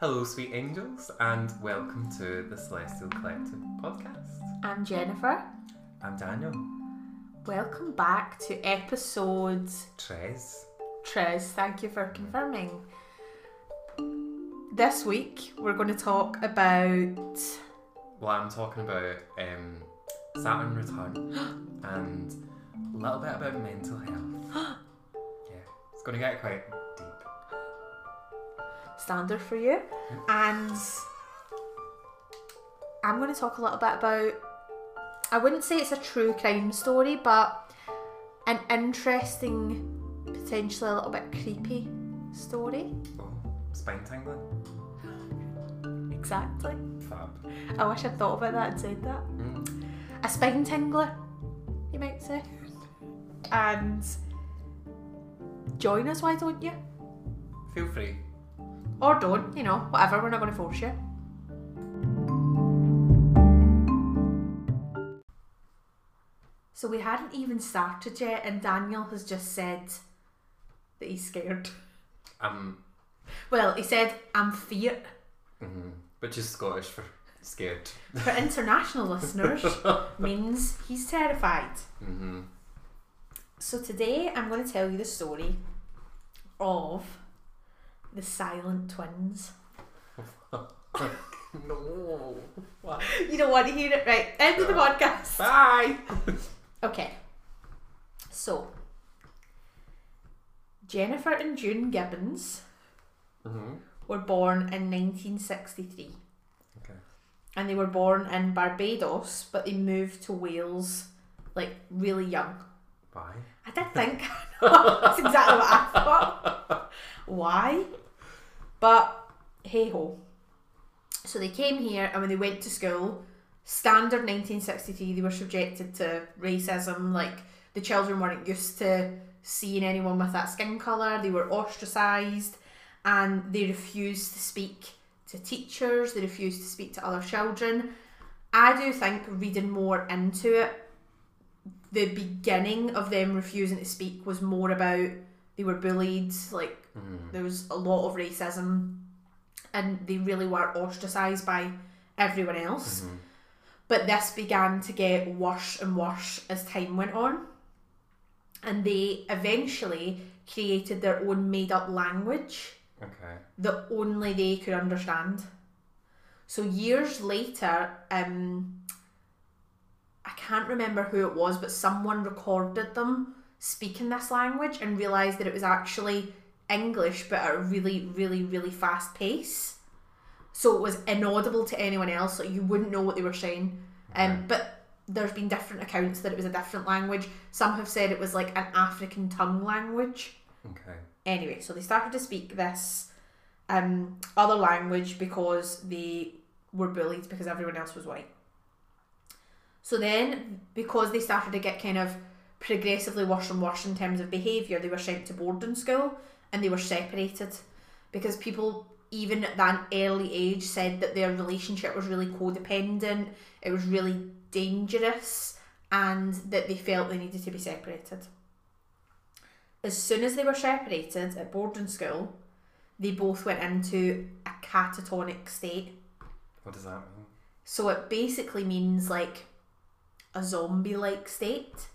Hello, sweet angels, and welcome to the Celestial Collective podcast. I'm Jennifer. I'm Daniel. Welcome back to episode Trez. Trez. Thank you for confirming. This week we're going to talk about. Well, I'm talking about um, Saturn return and a little bit about mental health. yeah, it's going to get quite. Standard for you. And I'm going to talk a little bit about. I wouldn't say it's a true crime story, but an interesting, potentially a little bit creepy story. Oh, spine tingling. Exactly. Fab. I wish I'd thought about that and said that. Mm. A spine tingler, you might say. And join us, why don't you? Feel free. Or don't, you know, whatever, we're not going to force you. So we hadn't even started yet, and Daniel has just said that he's scared. Um, Well, he said, I'm feared. mhm. which is Scottish for scared. For international listeners, means he's terrified. hmm So today I'm going to tell you the story of the Silent Twins. no. Why? You don't want to hear it, right? End of the podcast. Bye. Okay. So, Jennifer and June Gibbons hmm were born in 1963. Okay. And they were born in Barbados, but they moved to Wales like really young. Why? I did think that's exactly what I thought. Why? But hey ho. So they came here, and when they went to school, standard 1963, they were subjected to racism. Like the children weren't used to seeing anyone with that skin colour. They were ostracised, and they refused to speak to teachers. They refused to speak to other children. I do think reading more into it the beginning of them refusing to speak was more about they were bullied, like Mm. there was a lot of racism, and they really were ostracised by everyone else. Mhm. But this began to get worse and worse as time went on, and they eventually created their own made up language Okay. that only they could understand. So years later, um, I can't remember who it was, but someone recorded them speaking this language and realised that it was actually English, but at a really, really, really fast pace. So it was inaudible to anyone else, so you wouldn't know what they were saying. Um, but there's been different accounts that it was a different language. Some have said it was like an African tongue language. Okay. Anyway, so they started to speak this um, other language because they were bullied because everyone else was white. So then, because they started to get kind of progressively worse and worse in terms of behaviour, they were sent to boarding school and they were separated because people, even at that early age, said that their relationship was really codependent, it was really dangerous, and that they felt they needed to be separated as soon as they were separated at boarding school, they both went into a catatonic state. What does that mean? So it basically means like a zombie like state.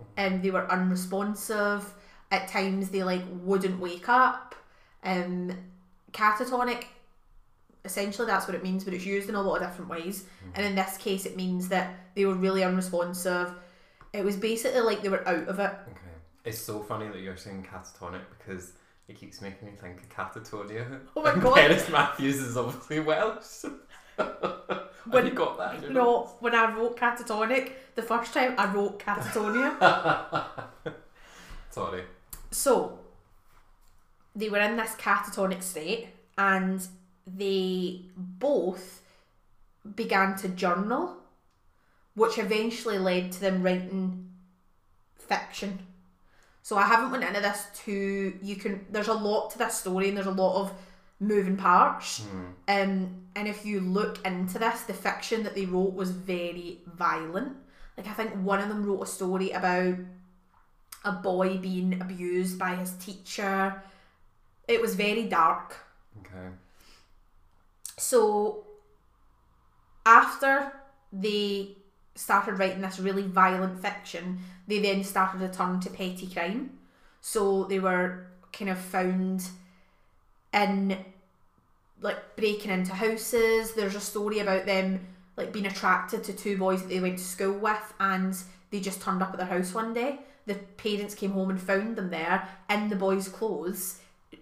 Oh. And they were unresponsive. At times they like wouldn't wake up. Um catatonic essentially that's what it means, but it's used in a lot of different ways. And in this case it means that they were really unresponsive. It was basically like they were out of it. Okay. It's so funny that you're saying catatonic because it keeps making me think of catatonia. Oh my God. Cerys Matthews is obviously Welsh. When- you got that? in your No, notes? when I wrote catatonic, the first time I wrote catatonia. Sorry. So, they were in this catatonic state and they both began to journal, which eventually led to them writing fiction. So I haven't went into this too. You can. There's a lot to this story, and there's a lot of moving parts. Hmm. Um, and if you look into this, the fiction that they wrote was very violent. Like I think one of them wrote a story about a boy being abused by his teacher. It was very dark. Okay. So after they started writing this really violent fiction, they then started to turn to petty crime. So they were kind of found in like breaking into houses. There's a story about them like being attracted to two boys that they went to school with and they just turned up at their house one day. The parents came home and found them there in the boys' clothes,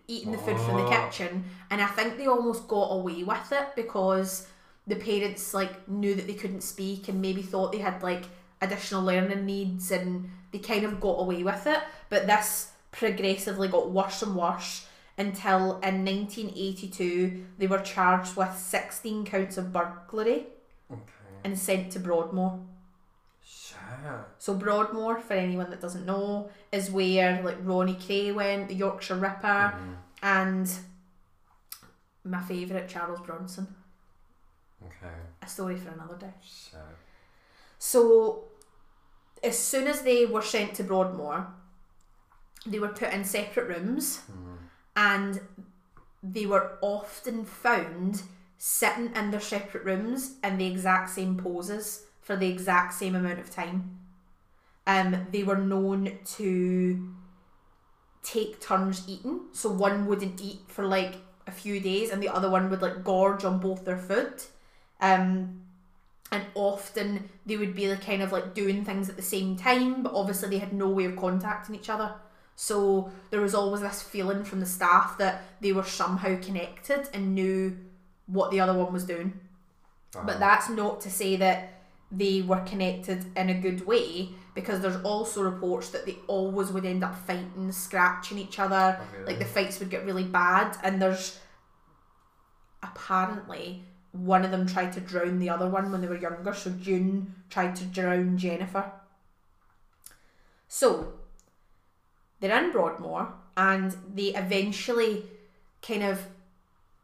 eating the food from the Oh. kitchen. And I think they almost got away with it because the parents like knew that they couldn't speak and maybe thought they had like additional learning needs and they kind of got away with it. But this progressively got worse and worse until in 1982 they were charged with 16 counts of burglary Okay. and sent to Broadmoor. Shit. So Broadmoor, for anyone that doesn't know, is where like Ronnie Kray went, the Yorkshire Ripper, Mhm. and my favourite Charles Bronson. Okay. A story for another day. Shit. So as soon as they were sent to Broadmoor, they were put in separate rooms Mhm. and they were often found sitting in their separate rooms in the exact same poses for the exact same amount of time. Um, they were known to take turns eating, so one wouldn't eat for like a few days, and the other one would like gorge on both their food. Um, and often they would be like kind of like doing things at the same time, but obviously they had no way of contacting each other. So there was always this feeling from the staff that they were somehow connected and knew what the other one was doing. Wow. But that's not to say that they were connected in a good way because there's also reports that they always would end up fighting, scratching each other. Oh, really? Like the fights would get really bad, and there's apparently one of them tried to drown the other one when they were younger. So June tried to drown Jennifer. So they're in Broadmoor, and they eventually kind of.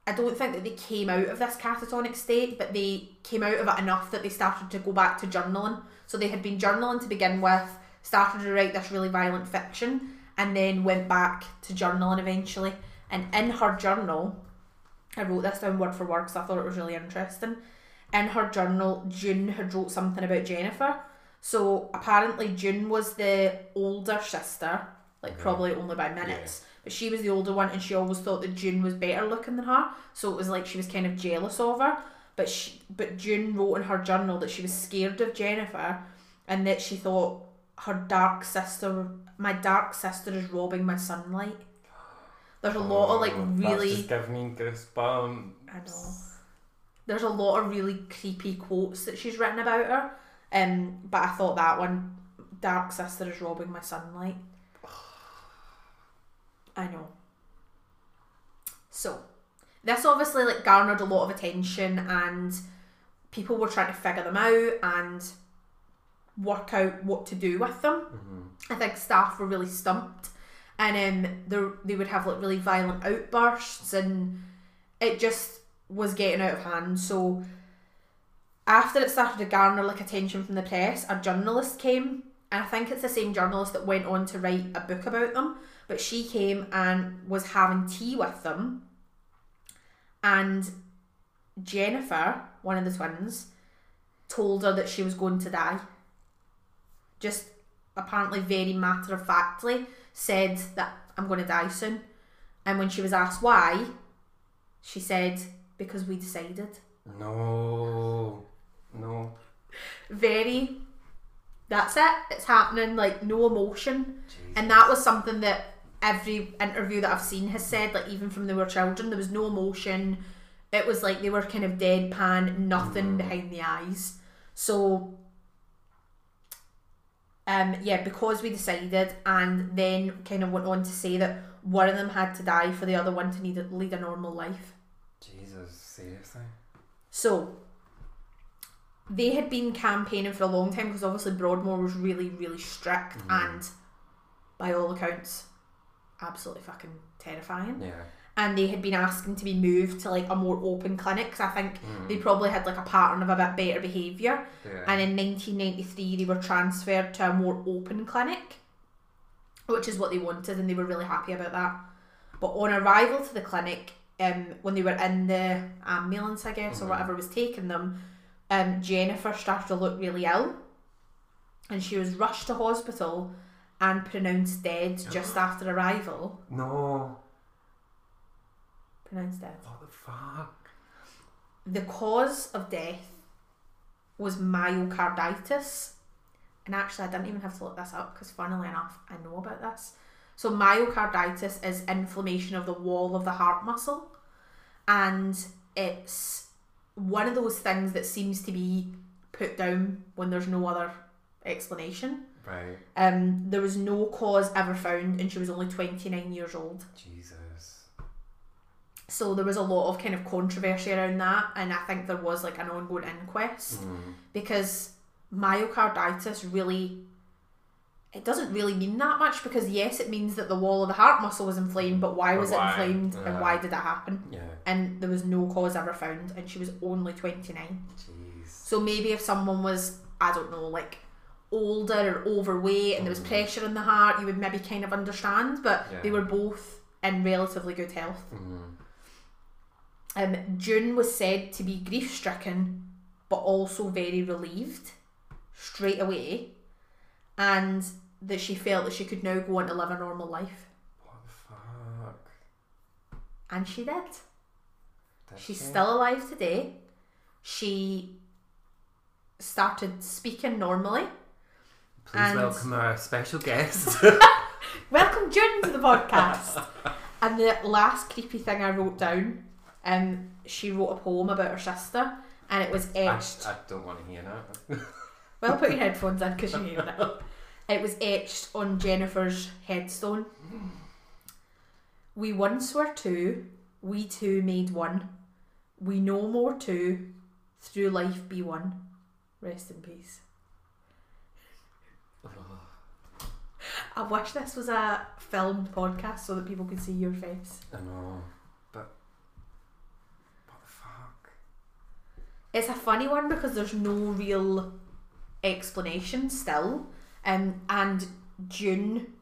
I don't think that they came out of this catatonic state, but they came out of it enough that they started to go back to journaling. So they had been journaling to begin with, started to write this really violent fiction, and then went back to journaling eventually. And in her journal, I wrote this down word for word because I thought it was really interesting. In her journal, June had wrote something about Jennifer. So apparently, June was the older sister, like Mhm. probably only by minutes. But she was the older one, and she always thought that June was better looking than her. So it was like she was kind of jealous of her. But she, but June wrote in her journal that she was scared of Jennifer, and that she thought her dark sister, my dark sister, is robbing my sunlight. There's a lot of like Oh, really, That's just giving me goosebumps. I know. There's a lot of really creepy quotes that she's written about her. Um, but I thought that one, dark sister is robbing my sunlight. I know. So, this obviously like garnered a lot of attention, and people were trying to figure them out and work out what to do with them. Mhm. I think staff were really stumped, and um, they they would have like really violent outbursts, and it just was getting out of hand. So after it started to garner like attention from the press, a journalist came, and I think it's the same journalist that went on to write a book about them. But she came and was having tea with them, and Jennifer, one of the twins, told her that she was going to die. Just apparently very matter of factly said that I'm going to die soon. And when she was asked why, she said, because we decided. No. No. Very, that's it, it's happening, like no emotion. Jesus. And that was something that every interview that I've seen has said, like even from they were children, there was no emotion. It was like they were kind of deadpan, nothing Mm. behind the eyes. So, um, yeah, because we decided, and then kind of went on to say that one of them had to die for the other one to need lead a normal life. Jesus, seriously? So they had been campaigning for a long time because obviously Broadmoor was really, really strict Mhm. and by all accounts, absolutely fucking terrifying. Yeah. And they had been asking to be moved to like a more open clinic 'cause I think Mm. they probably had like a pattern of a bit better behaviour. yeah. And in 1993, they were transferred to a more open clinic, which is what they wanted, and they were really happy about that. But on arrival to the clinic, um, when they were in the ambulance, I guess, or Mhm. whatever was taking them, um, Jennifer started to look really ill, and she was rushed to hospital and pronounced dead just after arrival. No. Pronounced dead. What the fuck? The cause of death was myocarditis. And actually, I didn't even have to look this up because, funnily enough, I know about this. So, myocarditis is inflammation of the wall of the heart muscle. And it's one of those things that seems to be put down when there's no other explanation. Right. Um, there was no cause ever found, and she was only 29 years old. Jesus. So there was a lot of kind of controversy around that, and I think there was like an ongoing inquest Mm. because myocarditis really it doesn't really mean that much because yes it means that the wall of the heart muscle was inflamed but why was why? it inflamed and why did that happen Yeah. and there was no cause ever found and she was only 29 Jeez. so maybe if someone was i don't know like older or overweight and there was Mm. pressure in the heart you would maybe kind of understand but Yeah. they were both in relatively good health Mm. um, June was said to be grief stricken, but also very relieved straight away, and that she felt that she could now go on to live a normal life. What the fuck? And she did. Did She's she? still alive today. She started speaking normally. Please and- welcome our special guest. Welcome, June, to the podcast. and the last creepy thing I wrote down, um, she wrote a poem about her sister, and it was I, etched. I don't want to hear that. Well, put your headphones in because you hear it. It was etched on Jennifer's headstone. We once were two, we two made one. We no more two, through life be one. Rest in peace. I wish this was a filmed podcast so that people could see your face. I know, but what the fuck? It's a funny one because there's no real explanation still. Um, and June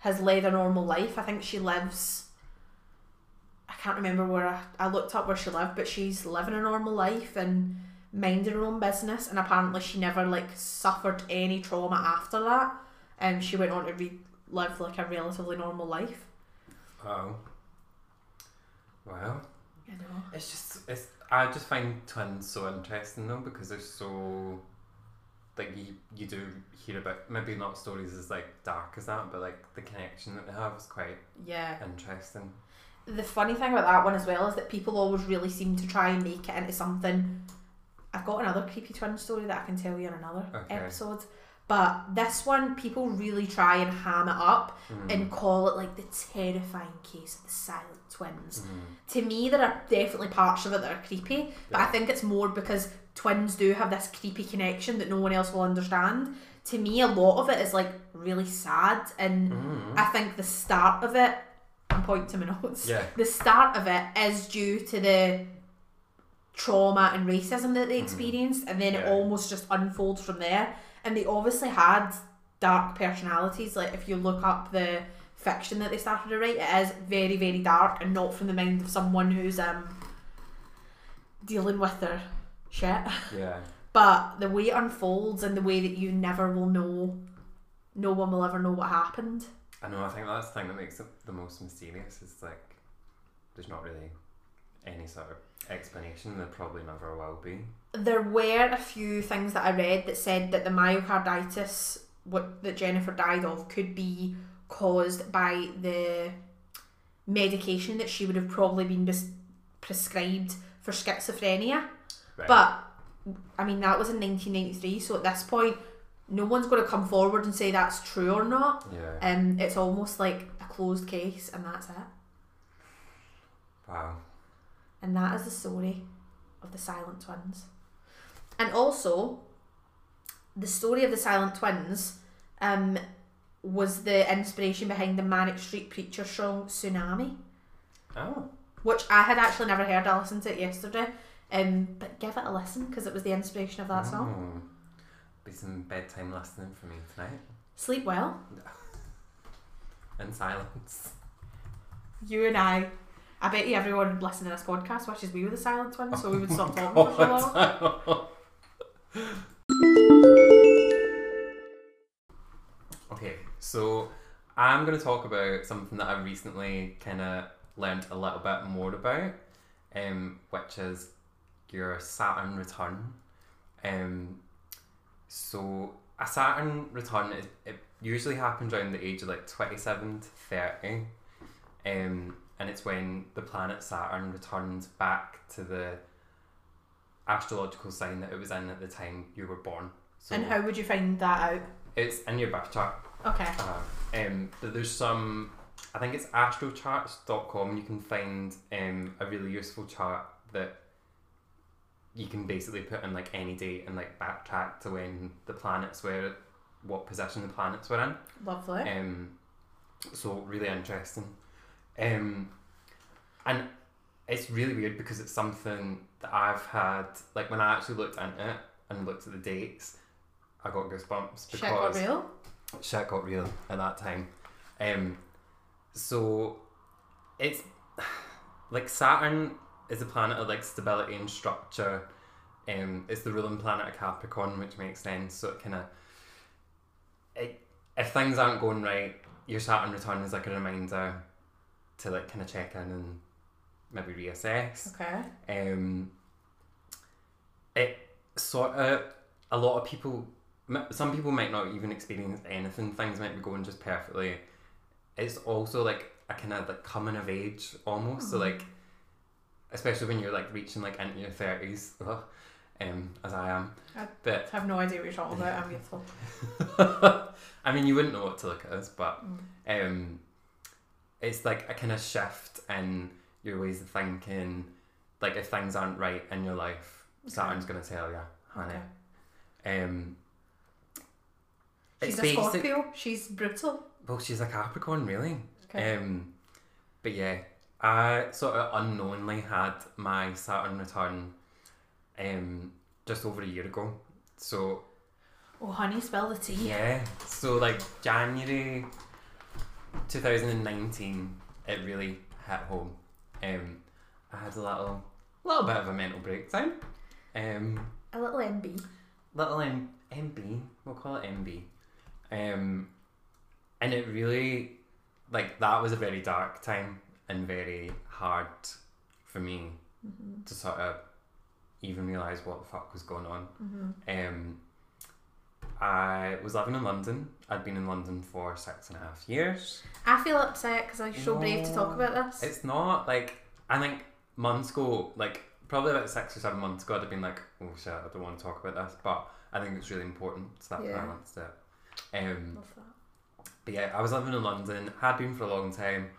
has led a normal life. I think she lives. I can't remember where I, I looked up where she lived, but she's living a normal life and minding her own business. And apparently, she never like suffered any trauma after that. And she went on to re- live like a relatively normal life. Oh. Well, You know. it's just it's. I just find twins so interesting though because they're so. Like you, you do hear about maybe not stories as like dark as that, but like the connection that they have is quite Yeah. interesting. the funny thing about that one as well is that people always really seem to try and make it into something. I've got another creepy twin story that I can tell you in another Okay. episode. But this one, people really try and ham it up Mm. and call it like the terrifying case of the silent twins. Mm. To me, there are definitely parts of it that are creepy, but I think it's more because twins do have this creepy connection that no one else will understand. To me, a lot of it is like really sad, and Mm. I think the start of it, I'm pointing to my notes Yeah. the start of it is due to the trauma and racism that they Mhm. experienced, and then it almost just unfolds from there. And they obviously had dark personalities. Like if you look up the fiction that they started to write, it is very, very dark and not from the mind of someone who's um dealing with their shit. Yeah. But the way it unfolds and the way that you never will know, no one will ever know what happened. I know. I think that's the thing that makes it the most mysterious. Is like there's not really any sort of explanation. There probably never will be. there were a few things that I read that said that the myocarditis what that Jennifer died of could be caused by the medication that she would have probably been pres- prescribed for schizophrenia. Right. But I mean that was in 1993, so at this point no one's going to come forward and say that's true or not. yeah. Um, it's almost like a closed case, and that's it. wow. And that is the story of the Silent Twins. And also, the story of the Silent Twins um, was the inspiration behind the Manic Street Preacher song Tsunami, Oh. which I had actually never heard. I listened to it yesterday. Um, but give it a listen because it was the inspiration of that song. Oh. Be some bedtime listening for me tonight Sleep well. in silence. You and I I bet you everyone listening to this podcast wishes we were the silent ones, so we would stop talking for so long. okay, so I'm going to talk about something that I recently kind of learned a little bit more about, um, which is your Saturn return. Um, so a Saturn return is it usually happens around the age of like 27 to 30. Um, and it's when the planet Saturn returns back to the astrological sign that it was in at the time you were born. So and how would you find that out? it's in your birth chart. Okay. Uh, um, there's some, I think it's astrocharts.com. You can find um, a really useful chart that you can basically put in like any date and like backtrack to when the planets were, what position the planets were in. Lovely. Um, so really interesting. Um, and it's really weird because it's something that I've had like when I actually looked into it and looked at the dates, I got goosebumps Shit got because real. shit got real at that time. Um, so it's like Saturn is a planet of like stability and structure. Um, it's the ruling planet of Capricorn, which makes sense. So it kind of, it, if things aren't going right, your Saturn return is like a reminder to like kind of check in and maybe reassess. Okay. Um, it sort of a lot of people, some people might not even experience anything. Things might be going just perfectly. It's also like a kind of like coming of age almost. So like, especially when you're like reaching like into your thirties, um, as I am. I- But I have no idea what you're talking about. I'm youthful. I mean, you wouldn't know what to look at us, but Mm. um, it's like a kind of shift in your ways of thinking. Like if things aren't right in your life, Saturn's gonna tell you, honey. Okay. Um, She's a Scorpio. She's brutal. Well, she's a Capricorn, really. Okay. Um, but yeah, I sort of unknowingly had my Saturn return um, just over a year ago. So oh, honey, spell the tea. yeah, so like January 2019, it really hit home. Um, I had a little, little bit of a mental breakdown. Um, A little MB. little M- MB, we'll call it MB. Um, and it really, like, that was a very dark time and very hard for me Mm-hmm. to sort of even realise what the fuck was going on. Mm-hmm. Um, I was living in London. I'd been in London for six and a half years. I feel upset because I'm so brave to talk about this. It's not like I think months ago, like probably about six or seven months ago, I'd have been like, "Oh shit, I don't want to talk about this," but I think it's really important, so that's why Yeah. I want to. Um, Love that. but yeah, I was living in London, had been for a long time.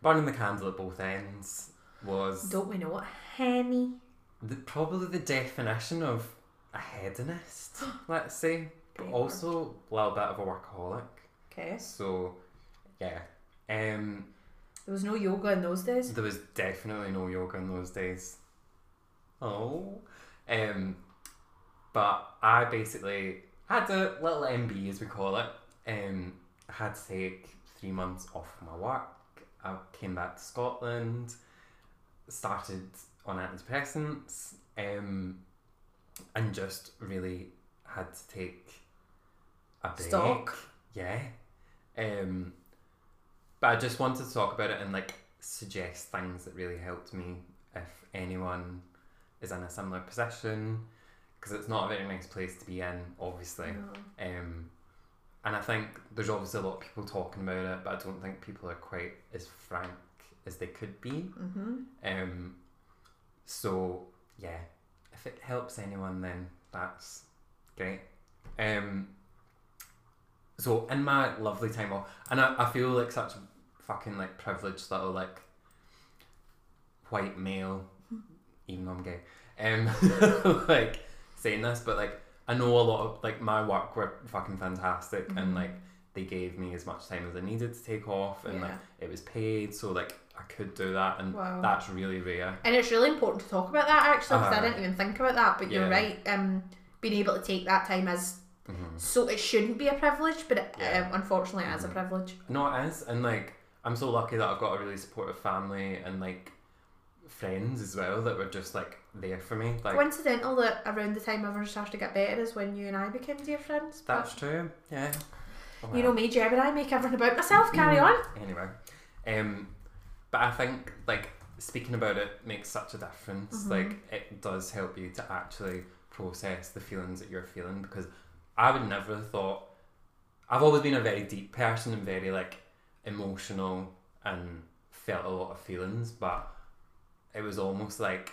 Burning the candle at both ends was Don't we know what Henny? the, probably the definition of a hedonist, let's say, but also a little bit of a workaholic. Okay. So, yeah. Um, There was no yoga in those days. there was definitely no yoga in those days. Oh. Um, but I basically had a little MB, as we call it. Um, I had to take three months off my work. I came back to Scotland, started on antidepressants, um, and just really had to take a. Stock. Yeah. Um, but I just wanted to talk about it and like suggest things that really helped me if anyone is in a similar position because it's not a very nice place to be in, obviously. No. Um, and I think there's obviously a lot of people talking about it, but I don't think people are quite as frank as they could be. Mm-hmm. Um, so yeah, if it helps anyone, then that's great. Um, so in my lovely time off, and I, I feel like such fucking like privileged little like white male, even though I'm gay. Um, like saying this, but like I know a lot of like my work were fucking fantastic, and Mhm. like they gave me as much time as I needed to take off, and like it was paid, so like I could do that, and Wow. that's really rare. And it's really important to talk about that actually because I Uh-huh. didn't even think about that. But you're right. Um, being able to take that time is Mhm. so it shouldn't be a privilege, but it, Yeah. um, unfortunately it is a Mhm. privilege. No, it is, and like I'm so lucky that I've got a really supportive family, and like friends as well that were just like there for me. Like Coincidental that around the time everyone started to get better is when you and I became dear friends. that's true. Yeah. Oh, You know me, Gemini, make everything about myself. Carry Mm. on. Anyway, um, but I think like speaking about it makes such a difference. Mhm. Like it does help you to actually process the feelings that you're feeling because I would never have thought. I've always been a very deep person and very like emotional and felt a lot of feelings, but it was almost like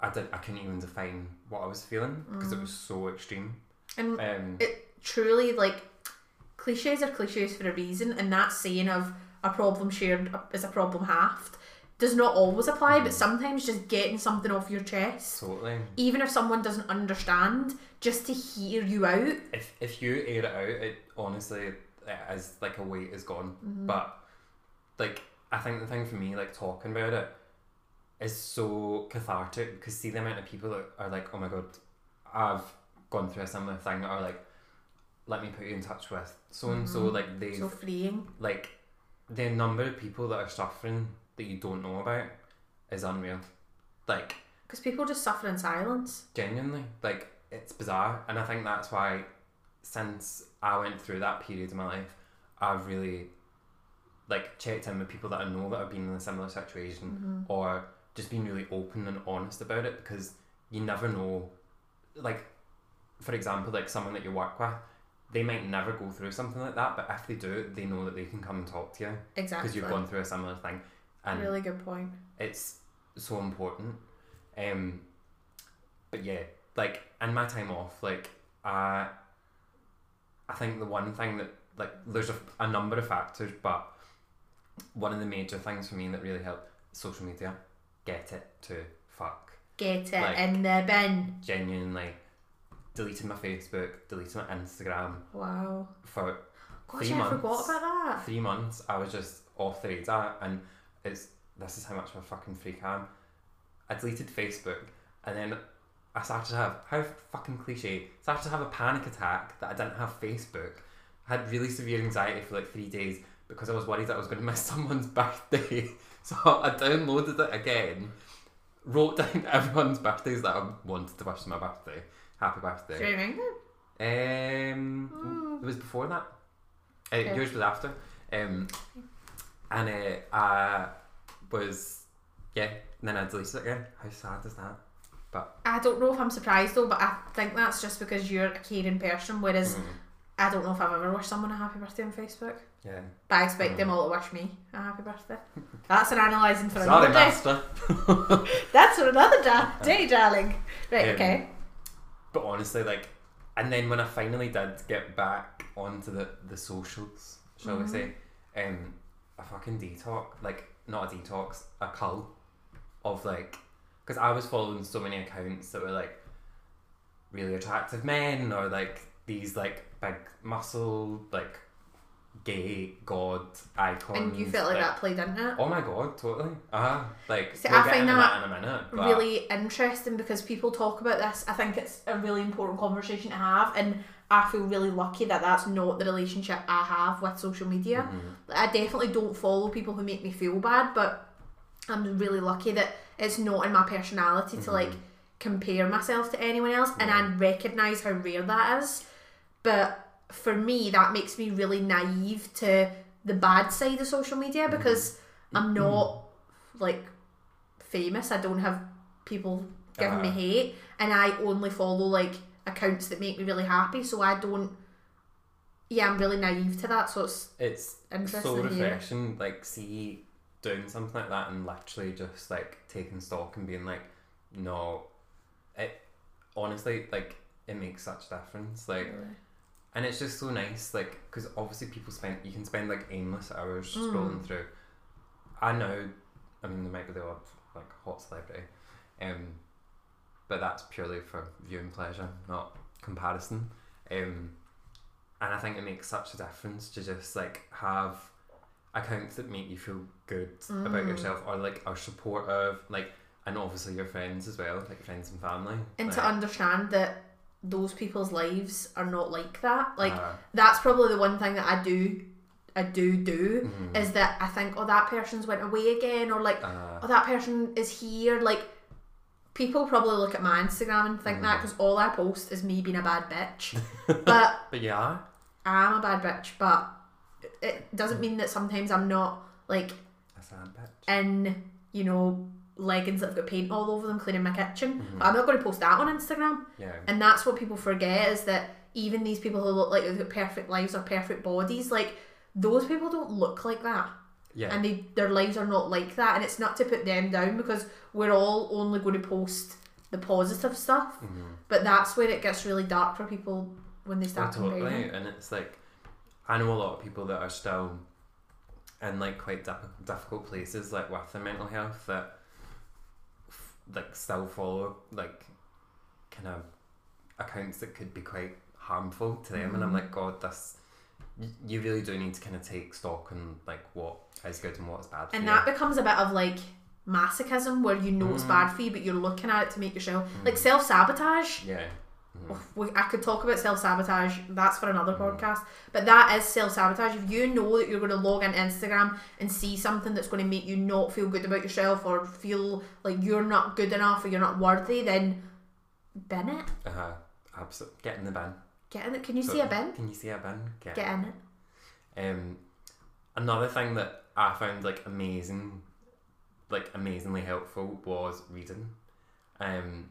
I did I couldn't even define what I was feeling because it Mm. was so extreme. And Um, truly, like, cliches are cliches for a reason, and that saying of a problem shared is a problem halved does not always apply, but sometimes just getting something off your chest, totally. even if someone doesn't understand, just to hear you out. if if you air it out, it honestly as like a weight is gone. Mm-hmm. But like I think the thing for me, like talking about it, is so cathartic because see the amount of people that are like, oh my god, I've gone through a similar thing, or like, let me put you in touch with so and so. Mhm. Like they've So freeing. like the number of people that are suffering that you don't know about is unreal. Like Because people just suffer in silence. genuinely like it's bizarre and i think that's why since i went through that period of my life i've really like checked in with people that i know that have been in a similar situation Mm-hmm. or just been really open and honest about it because you never know like for example like someone that you work with they might never go through something like that but if they do they know that they can come and talk to you exactly because you've gone through a similar thing and really good point. it's so important. Um, but yeah, like in my time off, like I, I think the one thing that like there's a, a number of factors, but one of the major things for me that really helped social media. Get it to fuck. Get it Like- in the bin. Genuinely, deleted my Facebook, deleted my Instagram Wow. for Gosh, Three I months. forgot about that. three months. I was just off the radar, and it's this is how much of a fucking freak I am. I deleted Facebook, and then I started to have how fucking cliche. Started to have a panic attack that I didn't have Facebook. I had really severe anxiety for like three days because I was worried that I was going to miss someone's birthday. So I downloaded it again, wrote down everyone's birthdays that I wanted to wish them my birthday. Happy birthday. Do you remember? Um, Mm. it was before that. Uh, Okay. Yours was after. Um, and uh, was, yeah, and then I deleted it again. How sad is that? But I don't know if I'm surprised though, but I think that's just because you're a caring person, whereas Mm, I don't know if I've ever wished someone a happy birthday on Facebook. yeah. But I expect them Mm. all to wish me a happy birthday. That's an analysing for Sorry, another day. master. That's for another da- day, darling. Right, Um, okay. But honestly, like, and then when I finally did get back onto the, the socials, shall Mhm. we say, um, a fucking detox, like, not a detox, a cull of like, because I was following so many accounts that were like really attractive men or like these like big muscle, like gay god icons. And you felt like, that played into it. Oh my god, totally. Uh huh. like See, we'll I get find that in a minute. But really interesting because people talk about this. I think it's a really important conversation to have, and I feel really lucky that that's not the relationship I have with social media. Mhm. I definitely don't follow people who make me feel bad, but I'm really lucky that it's not in my personality to like Mhm. compare myself to anyone else, and I recognise how rare that is. But for me, that makes me really naive to the bad side of social media because I'm not like famous. I don't have people giving me Uh-huh. hate, and I only follow like accounts that make me really happy. So I don't. Yeah, I'm really naive to that. So it's It's interesting. so refreshing. Like, see, doing something like that and literally just like taking stock and being like, no, it honestly like it makes such a difference. Like, Really. and it's just so nice. Like, because obviously people spend you can spend like aimless hours Mm. scrolling through. I know. I mean, there might be the odd like hot celebrity, um, but that's purely for viewing pleasure, not comparison. Um, and I think it makes such a difference to just like have accounts that make you feel good about Mm. yourself or like are supportive, like and obviously your friends as well, like friends and family. and like, to understand that those people's lives are not like that. Like uh, that's probably the one thing that I do I do do Mhm. is that I think oh that person's went away again or like Uh, oh that person is here like people probably look at my Instagram and think that Mm. because all I post is me being a bad bitch but but yeah, I'm a bad bitch but it doesn't mean that sometimes I'm not like a sad bitch. in you know leggings that have got paint all over them cleaning my kitchen Mhm. but I'm not going to post that on Instagram Yeah. and that's what people forget is that even these people who look like they've got perfect lives or perfect bodies like those people don't look like that Yeah. and they their lives are not like that and it's not to put them down because we're all only going to post the positive stuff Mhm. but that's where it gets really dark for people when they Oh, start totally. comparing And it's like, I know a lot of people that are still in like quite dif- difficult places, like with their mental health, that f- like still follow like kind of accounts that could be quite harmful to them. And I'm Mhm. like, God, this. y- You really do need to kind of take stock and like what is good and what is bad. For and you. that becomes a bit of like masochism where you know it's Mm. bad for you but you're looking at it to make yourself like Mm. self-sabotage yeah. Mhm. Oof, we, I could talk about self sabotage. That's for another Mm. podcast. But that is self sabotage. If you know that you're going to log on Instagram and see something that's going to make you not feel good about yourself or feel like you're not good enough or you're not worthy, then bin it. Uh-huh. Absolutely. Get in the bin. Get in it. Can you see a bin? Can you see a bin? Get, Get in it. Um, another thing that I found like amazing, like amazingly helpful was reading. Um,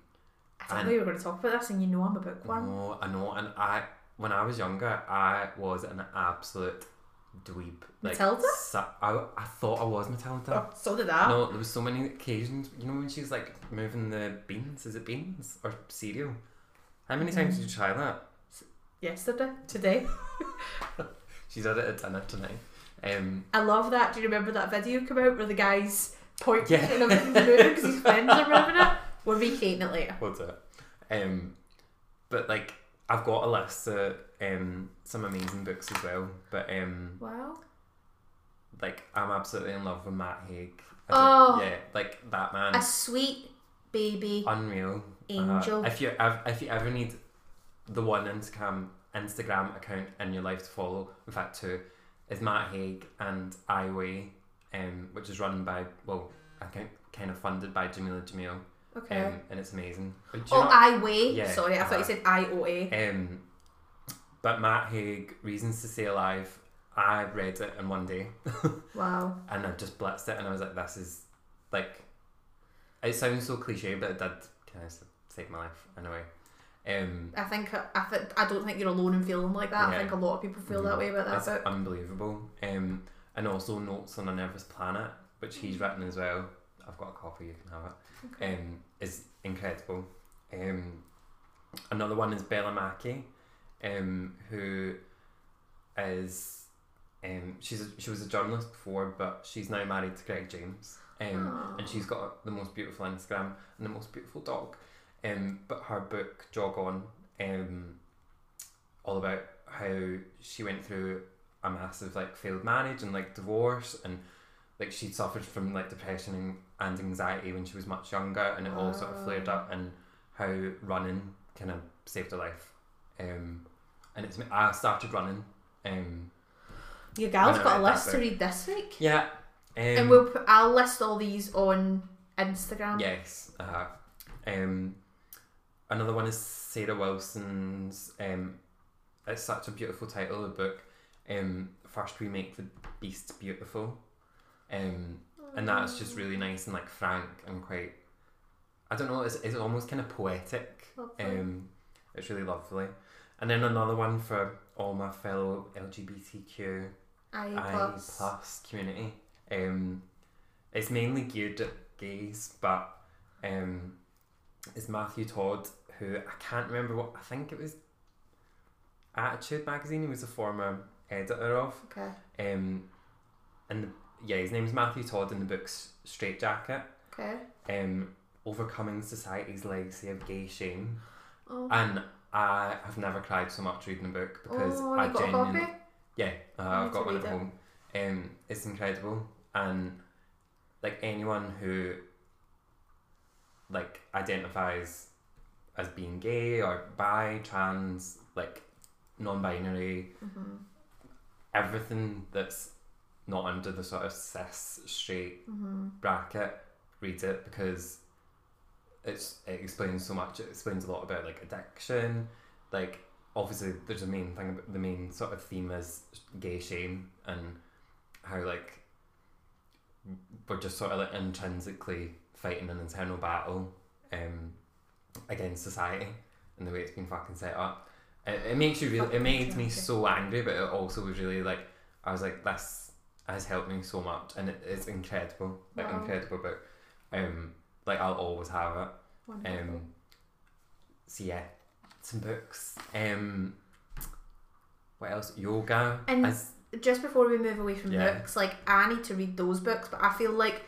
I didn't know you were going to talk about this, and you know I'm a bookworm. no, I know, and I when I was younger, I was an absolute dweeb. Like, Matilda? Su- I, I thought I was Matilda. Oh, so did I. No, there was so many occasions. You know when she's like moving the beans. Is it beans or cereal? How many times did you try that? Yesterday, today. She did it at dinner tonight. Um, I love that. Do you remember that video come out where the guy's pointing Yeah. and everything's moving because his friends are moving it? We're recreating it later. We'll it. Um, but like I've got a list of um, some amazing books as well. But um, Wow. like I'm absolutely in love with Matt Haig. Oh. yeah, like that man, A sweet baby unreal. angel. Uh, if you if you ever need the one Instagram Instagram account in your life to follow, in fact two, is Matt Haig and I Weigh, um, which is run by well, I think kind of funded by Jameela Jamil, okay. um, and it's amazing. But do you oh, know- I weigh. Yeah, Sorry, I thought you said I O A. Um, but Matt Haig, Reasons to Stay Alive, I read it in one day Wow. and I just blitzed it and I was like, this is like, it sounds so cliche, but it did kind of save my life in a way. Um, I think I think I don't think you're alone in feeling like that. I think a lot of people feel that way about that it's book. unbelievable. Um, and also Notes on a Nervous Planet, which he's written as well. I've got a copy, you can have it. Okay. um, is incredible. Um, another one is Bella Mackie, um, who is um, she's a, she was a journalist before, but she's now married to Greg James, um, and she's got the most beautiful Instagram and the most beautiful dog. Um, but her book Jog On, um, all about how she went through a massive like failed marriage and like divorce and like she suffered from like depression and, and anxiety when she was much younger and it all sort of flared up and how running kind of saved her life. Um and it's I started running um Your gal's got a list to read this week, yeah um, and we'll put, I'll list all these on Instagram. yes uh, um another one is Sarah Wilson's um it's such a beautiful title of the book um first we make the beast beautiful. Um and that's just really nice and like frank and quite I don't know it's, it's almost kind of poetic. Lovely. um it's really lovely. And then another one for all my fellow LGBTQ I plus community. Um it's mainly geared at gays but um it's Matthew Todd who I can't remember what I think it was Attitude magazine he was a former editor of Okay. um, and the, yeah, his name's Matthew Todd in the book's Straight Jacket. Okay. Um, overcoming society's legacy of gay shame, Oh. and I have never cried so much reading a book because oh, I you got a genuinely yeah uh, I've got one at home. Um, it's incredible, and like anyone who like identifies as being gay or bi, trans, like non-binary, hmm everything that's not under the sort of cis straight Mm-hmm. bracket, read it because it's it explains so much. It explains a lot about like addiction, like obviously there's a main thing about the main sort of theme is gay shame and how like we're just sort of like intrinsically fighting an internal battle um against society and the way it's been fucking set up. It, it makes you really it made me so angry but it also was really like I was like this has helped me so much and it, it's incredible like Wow. incredible book um like I'll always have it Wonderful. um, so yeah, some books. Um, what else? Yoga. And- as, just before we move away from Yeah. books, like I need to read those books, but I feel like,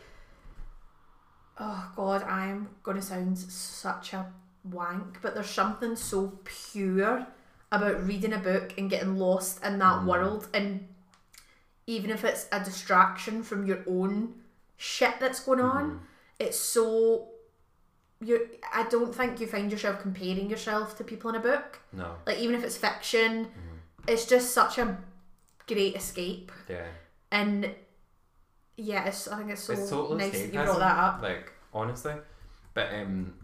oh god, I am gonna sound such a wank, but there's something so pure about reading a book and getting lost in that Mm. world, and even if it's a distraction from your own shit that's going on, Mhm. it's so. You, I don't think you find yourself comparing yourself to people in a book. no. Like even if it's fiction, Mhm. it's just such a great escape. Yeah. And yeah, it's, I think it's so It's total nice that you brought that up. Like honestly, but um,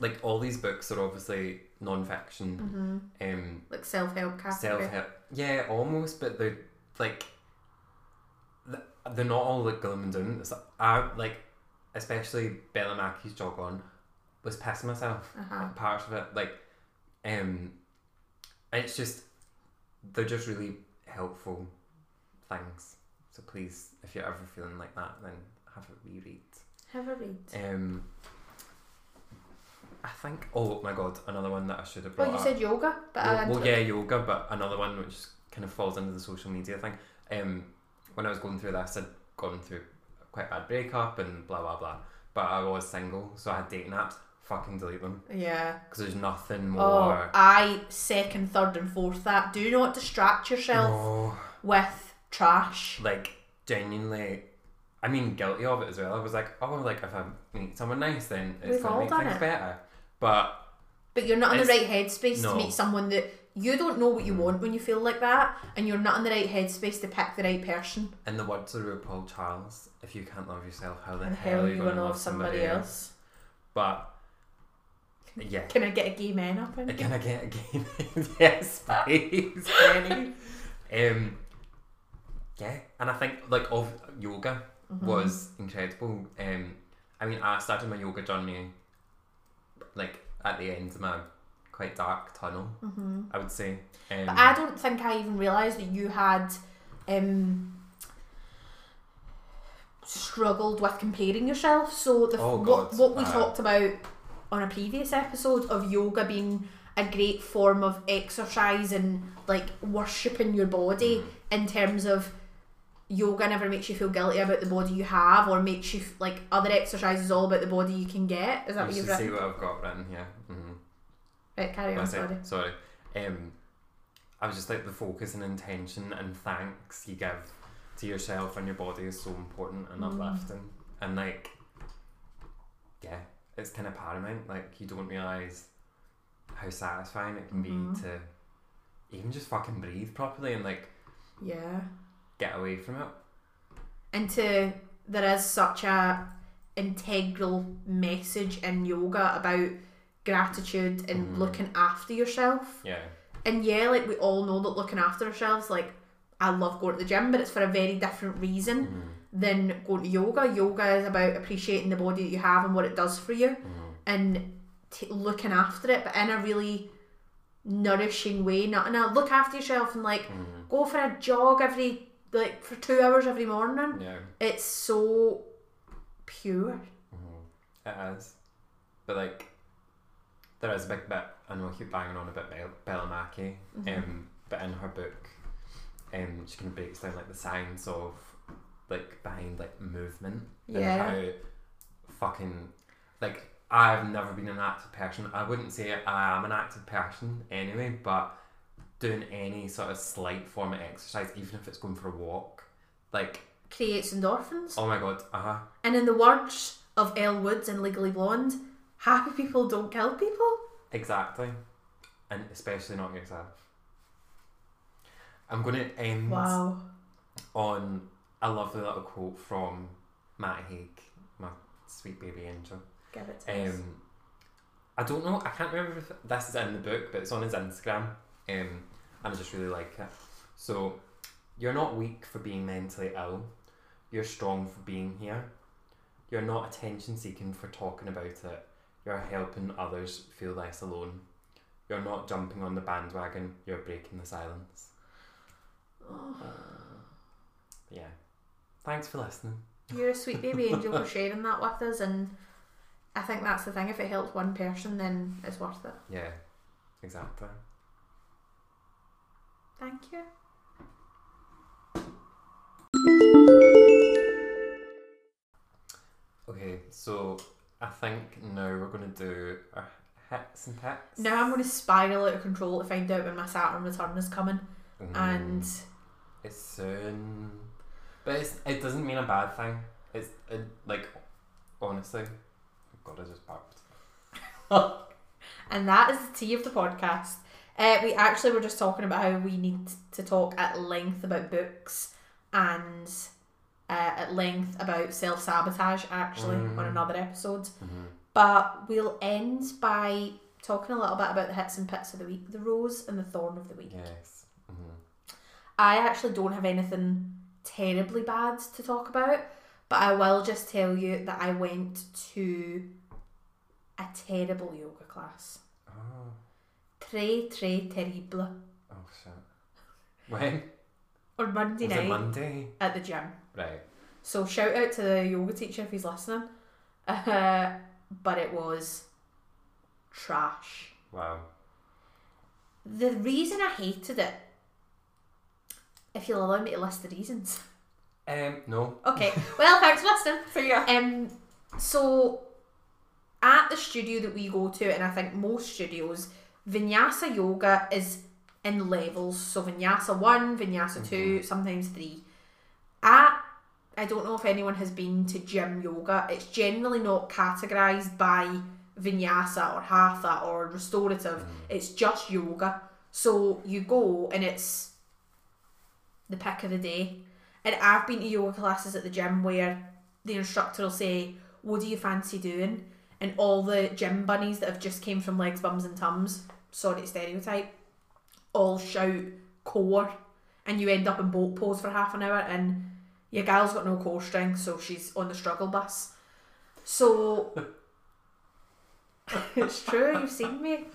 like all these books are obviously non-fiction. hmm Um, Like self help category. self help. Yeah, almost, but they're like they're not all like gloom and doom. It's like, I like, especially Bella Mackie's jog on was pissing myself. Uh-huh. Parts of it, like, um, it's just they're just really helpful things. So please, if you're ever feeling like that, then have a reread. Have a read. Um, I think. Oh my god, another one that I should have brought Well, you up said yoga, but I well, well, yeah, yoga, but another one which kind of falls under the social media thing. Um, when I was going through this, I'd gone through a quite bad breakup and blah blah blah. But I was single, so I had dating apps. Fucking delete them yeah. because there's nothing Oh, more. I second, third, and fourth that. Do not distract yourself No, with trash. like genuinely. I mean, guilty of it as well. I was like, oh, like if I meet someone nice, then it's We've gonna all make done things it. better. But But you're not in the It's- right headspace no. to meet someone that you don't know what you Mm. want when you feel like that, and you're not in the right headspace to pick the right person. in the words of RuPaul Charles, if you can't love yourself, how the And hell are you gonna love love somebody else? But yeah. Can I get a gay man up in? Again, again, again. yes, please, Penny. um, yeah, and I think like of yoga Mm-hmm. was incredible. Um, I mean, I started my yoga journey like at the end of my quite dark tunnel. Mm-hmm. I would say. Um, But I don't think I even realised that you had um, struggled with comparing yourself. So the Oh, what, what we uh. talked about on a previous episode of yoga being a great form of exercise and like worshipping your body Mm. in terms of yoga never makes you feel guilty about the body you have or makes you like other exercises all about the body you can get. Is that you what you've should see what I've got written here. Mm-hmm. Right, carry on. Sorry. Sorry. Um, I was just like the focus and intention and thanks you give to yourself and your body is so important and Mm. uplifting. And like, yeah, it's kind of paramount. Like you don't realize how satisfying it can Mhm. be to even just fucking breathe properly and like Yeah. Get away from it. and to there is such a integral message in yoga about gratitude and Mhm. looking after yourself Yeah. and yeah like we all know that looking after ourselves like i love going to the gym but it's for a very different reason Mhm. than going to yoga yoga is about appreciating the body that you have and what it does for you Mhm. and t- looking after it but in a really nourishing way not in a look after yourself and like go for a jog every like for two hours every morning Yeah. it's so pure. Mhm. It is. But like, there is a big bit, I know I keep banging on about Bell- Bella Mackie, Mhm. um, but in her book, um, she kind of breaks down like the science of like behind like movement Yeah. and how fucking like I've never been an active person. I wouldn't say I am an active person anyway, but doing any sort of slight form of exercise, even if it's going for a walk, like Creates endorphins. oh my god, uh huh. And in the words of Elle Woods in Legally Blonde, happy people don't kill people. Exactly. And especially not yourself. I'm going to end Wow. on a lovely little quote from Matt Haig, my sweet baby angel. Give it to us. Um, I don't know. I can't remember if this is in the book, but it's on his Instagram, um, and I just really like it. So, you're not weak for being mentally ill. You're strong for being here. You're not attention seeking for talking about it. You're helping others feel less alone. You're not jumping on the bandwagon. You're breaking the silence. Oh, Yeah. Thanks for listening. you're a sweet baby angel for sharing that with us, and I think that's the thing. If it helps one person, then it's worth it. Yeah. Exactly. Thank you. Okay, so I think now we're going to do our hits and picks. Now I'm going to spiral out of control to find out when my Saturn return is coming, Mm. and It's soon. But it's, it doesn't mean a bad thing. It's it, like, honestly. God, I just burped. and that is the tea of the podcast. Uh, we actually were just talking about how we need to talk at length about books and uh, at length about self sabotage. Actually, Mm. on another episode. Mm-hmm. But we'll end by talking a little bit about the hits and pits of the week, the rose and the thorn of the week. Yes. Mm-hmm. I actually don't have anything terribly bad to talk about, but I will just tell you that I went to a terrible yoga class. Très, très terrible. oh shit. When? On Monday Was it night Monday? at the gym. Right. So shout out to the yoga teacher if he's listening. Uh, but it was trash. Wow. The reason I hated it, if you'll allow me to list the reasons. Um, no. Okay, well, thanks for listening. Um, so at the studio that we go to, and I think most studios, Vinyasa yoga is in levels. So Vinyasa one, Vinyasa 2 mm-hmm. sometimes three. At I don't know if anyone has been to gym yoga. It's generally not categorized by Vinyasa or Hatha or restorative. Mm-hmm. It's just yoga. So you go and it's the pick of the day. And I've been to yoga classes at the gym where the instructor will say, "What do you fancy doing?" And all the gym bunnies that have just came from legs, bums, and tums, sorry to stereotype, all shout core, and you end up in boat pose for half an hour, and your gal's got no core strength, so she's on the struggle bus. So it's true. You've seen me.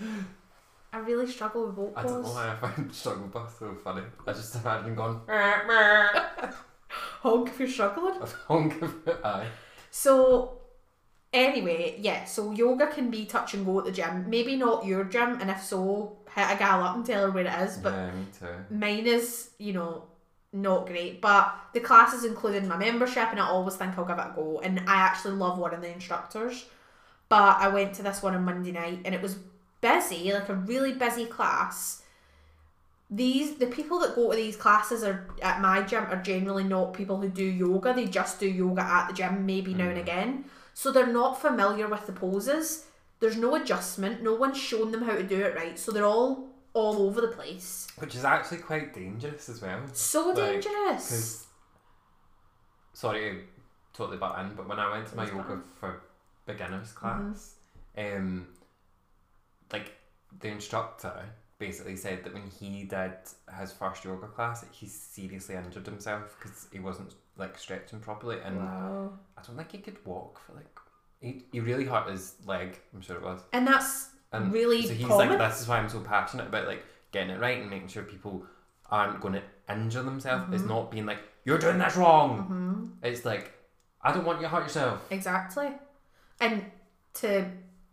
I really struggle with boat pose. I don't know why I find struggle bus so funny. I just imagine going, Honk if you're struggling. honk it. Aye. So, anyway, yeah, so yoga can be touch and go at the gym. Maybe not your gym, and if so, hit a gal up and tell her where it is. But yeah, me too. mine is, you know, not great. But the classes included in my membership, and I always think I'll give it a go. And I actually love one of the instructors. But I went to this one on Monday night, and it was busy, like a really busy class. These the people that go to these classes are at my gym are generally not people who do yoga. They just do yoga at the gym, maybe now and mm. again. So they're not familiar with the poses. There's no adjustment. No one's shown them how to do it right. So they're all all over the place. Which is actually quite dangerous as well. So Like, dangerous. Sorry to totally butt in, but when I went to my yoga in. for beginners class, um, like the instructor basically said that when he did his first yoga class, he seriously injured himself because he wasn't like stretching properly, and Wow. I don't think he could walk for like. He, he really hurt his leg. I'm sure it was. And that's And really so he's common. like, this is why I'm so passionate about like getting it right and making sure people aren't going to injure themselves. It's Mm-hmm. not being like you're doing this wrong. It's like I don't want you to hurt yourself. Exactly. And to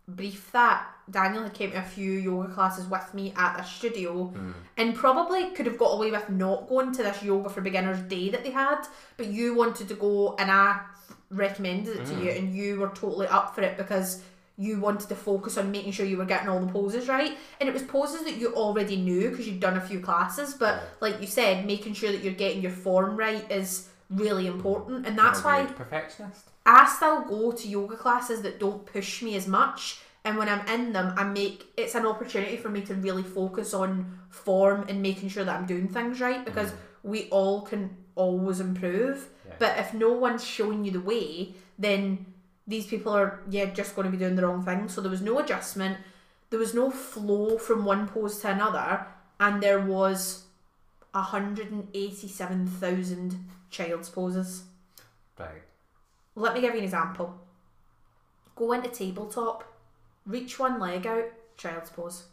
brief that, Daniel had came to a few yoga classes with me at a studio Hmm. and probably could have got away with not going to this yoga for beginners day that they had, but you wanted to go and I recommended it to you and you were totally up for it because you wanted to focus on making sure you were getting all the poses right and it was poses that you already knew because you'd done a few classes but like you said making sure that you're getting your form right is really important and that's why perfectionist. I still go to yoga classes that don't push me as much And when I'm in them, I make it's an opportunity for me to really focus on form and making sure that I'm doing things right because mm. we all can always improve. Yeah. But if no one's showing you the way, then these people are yeah just going to be doing the wrong thing. So there was no adjustment, there was no flow from one pose to another, and there was hundred and eighty-seven thousand child's poses. Right. Let me give you an example. Go into tabletop, reach one leg out, child's pose.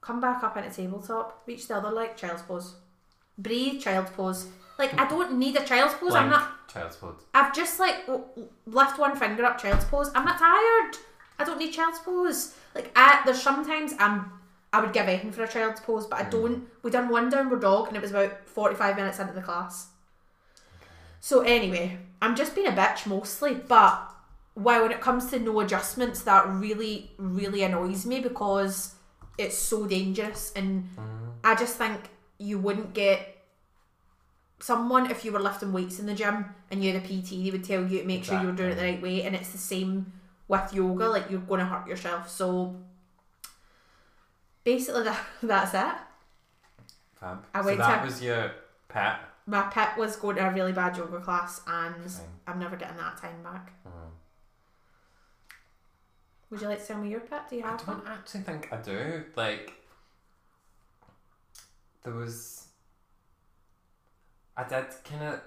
Come back up into tabletop, reach the other leg, child's pose. Breathe, child's pose. Like I don't need a child's pose. I'm not. Child's pose. I've just like w- one finger up, child's pose. I'm not tired. I don't need child's pose. Like I, there's sometimes I'm. I would give anything for a child's pose, but I hmm. don't. We done one downward dog, and it was about forty-five minutes into the class. So anyway, I'm just being a bitch mostly, but wow, when it comes to no adjustments, that really, really annoys me because it's so dangerous, and mm. I just think you wouldn't get someone if you were lifting weights in the gym and you had a PT, they would tell you to make sure you were doing it the right way, and it's the same with yoga. Like you're going to hurt yourself. So basically, that that's it. Fab. I so went that to- was your pet. My pet was going to a really bad yoga class, and Fine. I'm never getting that time back. Would you like to tell me your pet? Do you have one? I don't actually think I do. Like, there was. I did kind of.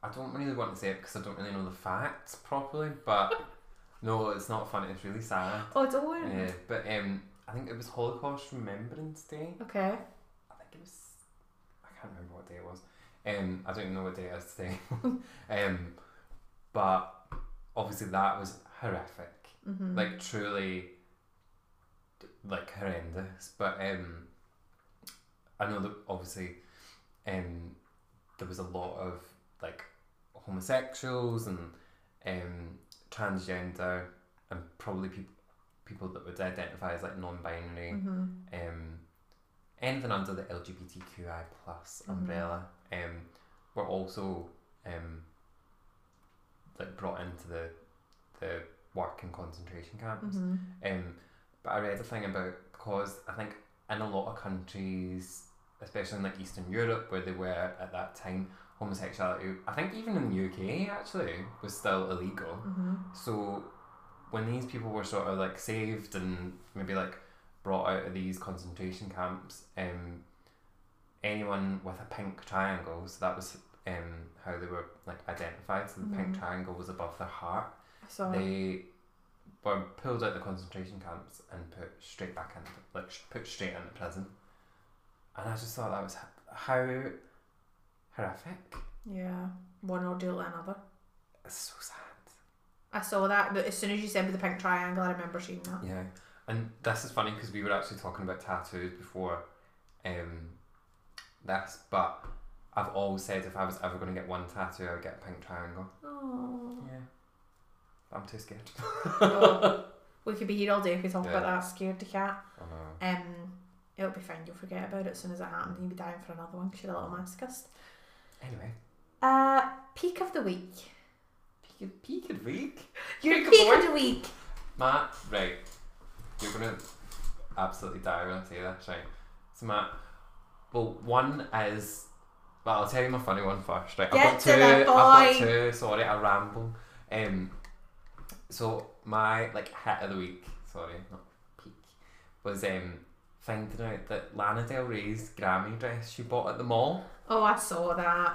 I don't really want to say it because I don't really know the facts properly, but no, it's not funny. It's really sad. Oh, don't. Yeah, but um, I think it was Holocaust Remembrance Day. Okay. I think it was. I can't remember what day it was. Um, I don't even know what day it is today. um, but obviously that was horrific. Mm-hmm. Like truly, like horrendous. But um, I know that obviously, um, there was a lot of like homosexuals and um transgender and probably people people that would identify as like non-binary mm-hmm. um, anything under the LGBTQI plus Mhm. umbrella um, were also um, like brought into the the work in concentration camps. Mm-hmm. Um, but I read a thing about because I think in a lot of countries, especially in like Eastern Europe, where they were at that time, homosexuality. I think even in the UK actually was still illegal. Mm-hmm. So when these people were sort of like saved and maybe like brought out of these concentration camps, um, anyone with a pink triangle, so that was um how they were like identified. So the pink Mhm. triangle was above their heart. So They were pulled out the concentration camps and put straight back in, like put straight into prison. And I just thought that was how horrific. yeah, one ordeal to another. It's so sad. I saw that, but as soon as you said with the pink triangle, I remember seeing that. Yeah, and this is funny because we were actually talking about tattoos before um, this, but I've always said if I was ever going to get one tattoo, I would get a pink triangle. Oh. Yeah, I'm too scared. Oh. we could be here all day if we talk about that scared cat. I know. Um, it'll be fine. You'll forget about it as soon as it happens. You'll be dying for another one because you're a little masochist. Anyway, Uh, peak of the week. peak, peak of the week. Your Peak of peak the of the week. Matt, right, you're gonna absolutely die when I say this, right? So Matt, well, one is, well, I'll tell you my funny one first, right? Get I've got to two. I've got two. Sorry, I ramble. Um, so my like hit of the week, sorry, not peak, was um finding out that Lana Del Rey's Grammy dress she bought at the mall. Oh, I saw that.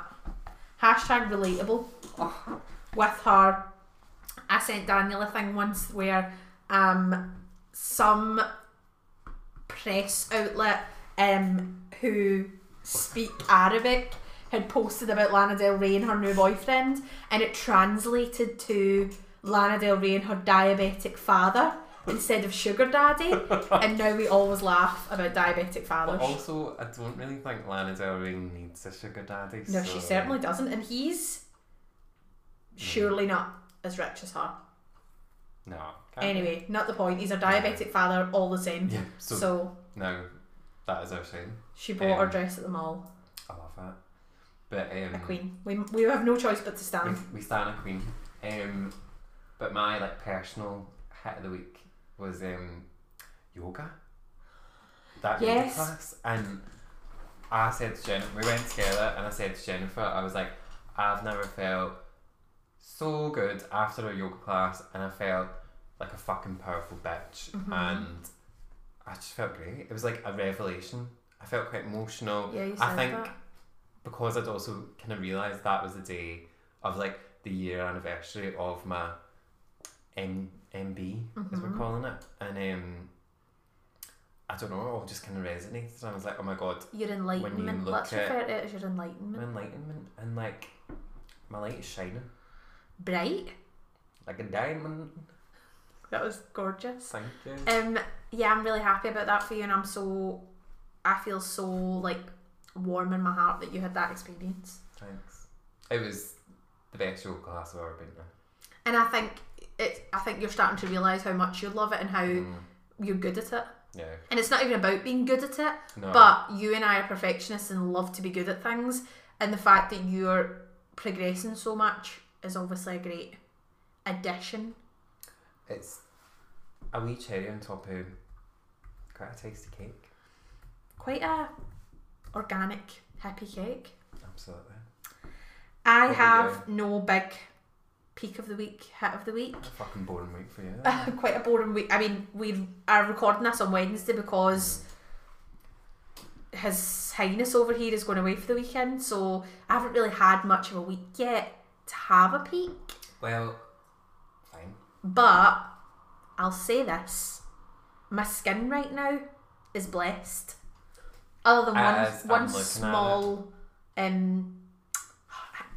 Hashtag relatable. With her, I sent Daniel a thing once where um some press outlet um who speak Arabic had posted about Lana Del Rey and her new boyfriend, and it translated to Lana Del Rey and her diabetic father instead of sugar daddy. and now we always laugh about diabetic fathers. But also, I don't really think Lana Del Rey needs a sugar daddy. No, so- she certainly doesn't, and he's surely not as rich as her. No. Anyway, not the point. He's a diabetic father, all the same. Yeah. So, So, no, that is our shame. she bought her Um, dress at the mall. I love that. But um, A queen. We, we have no choice but to we, stand. we stand a queen. Um, but my like personal hit of the week was um, yoga. That Yes. yoga class, and I said to Jennifer, we went together, and I said to Jennifer, I was like, I've never felt so good after a yoga class, and I felt like a fucking powerful bitch, Mhm. and I just felt great. It was like a revelation. I felt quite emotional Yeah, you said I think that. because I'd also kind of realised that was the day of like the year anniversary of my M- MB, as we're Mhm. calling it. And um, I don't know, it all just kind of resonated. And I was like, oh my god, Your enlightenment. look Let's at- refer to it as your enlightenment. enlightenment and like my light is shining Bright. like a diamond. That was gorgeous. Thank you. Um, yeah, I'm really happy about that for you, and I'm so, I feel so like warm in my heart that you had that experience. Thanks. It was the best yoga class I've ever been to. And I think it. I think you're starting to realize how much you love it and how Mm, you're good at it. yeah. And it's not even about being good at it, No. but you and I are perfectionists and love to be good at things. And the fact that you're progressing so much is obviously a great addition. it's a wee cherry on top of quite a tasty cake. Quite a organic hippie cake. Absolutely. I What have no big peak of the week, hit of the week. A fucking boring week for you. Quite a boring week. I mean, we are recording this on Wednesday because His Highness over here is going away for the weekend, so I haven't really had much of a week yet to have a peak. well, fine. But I'll say this: my skin right now is blessed. Other than one As I'm one small um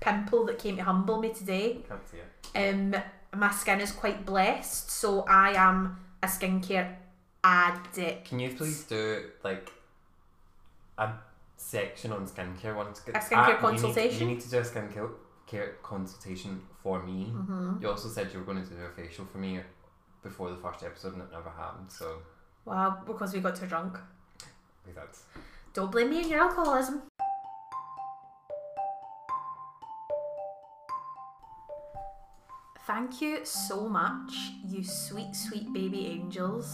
pimple that came to humble me today. Can't. Um, my skin is quite blessed, so I am a skincare addict. Can you please do like a section on skincare once? A skincare you need- consultation? You need, to do a skincare care consultation for me. Mm-hmm. You also said you were going to do a facial for me before the first episode, and it never happened. So Well, because we got too drunk. we Don't blame me on your alcoholism. Thank you so much, you sweet, sweet baby angels,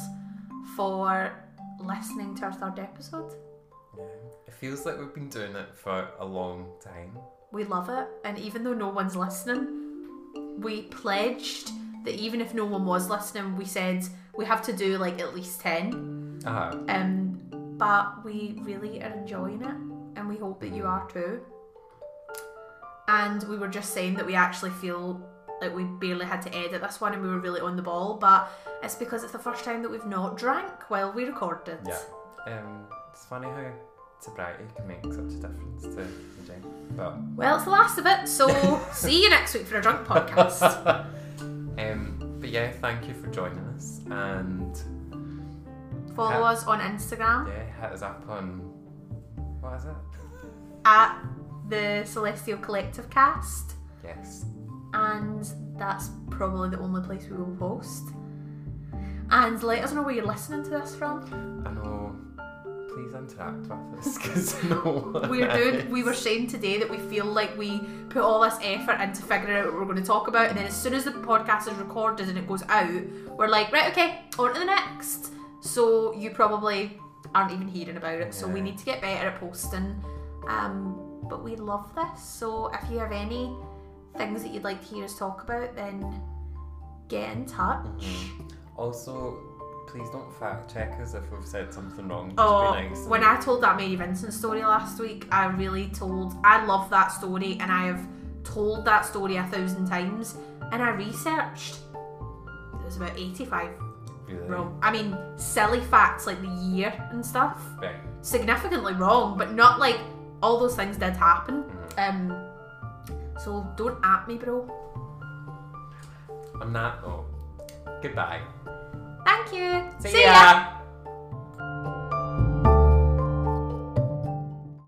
for listening to our third episode. yeah. It feels like we've been doing it for a long time. We love it, and even though no one's listening, we pledged that even if no one was listening, we said we have to do like at least 10. Ah, Um, but we really are enjoying it, and we hope that you are too. And we were just saying that we actually feel like we barely had to edit this one, and we were really on the ball. But it's because it's the first time that we've not drank while we recorded. yeah. Um, it's funny how sobriety can make such a difference to the gym. But Well, it's the last of it, so see you next week for a drunk podcast. um, but yeah, thank you for joining us, and Follow Yeah. us on Instagram yeah, hit us up on what is it? at the Celestial Collective Cast, Yes. And that's probably the only place we will post. And let us know where you're listening to this from. I know. Please interact with us because no We're doing. We were saying today that we feel like we put all this effort into figuring out what we're going to talk about, and then as soon as the podcast is recorded and it goes out, we're like, right, okay, on to the next. So you probably aren't even hearing about it. So we need to get better at posting. Um, but we love this. So if you have any things that you'd like to hear us talk about, then get in touch. Mhm. Also, please don't fact check us if we've said something wrong. Just Oh, nice. when I told that Mary Vincent story last week, I really told. I love that story, and I have told that story a thousand times. And I researched. It was about eighty-five really wrong. I mean, silly facts like the year and stuff, Right. significantly wrong, but not like all those things did happen. Mhm. Um, so don't at me, bro. On that note, oh, goodbye. Thank you. See, See ya. ya.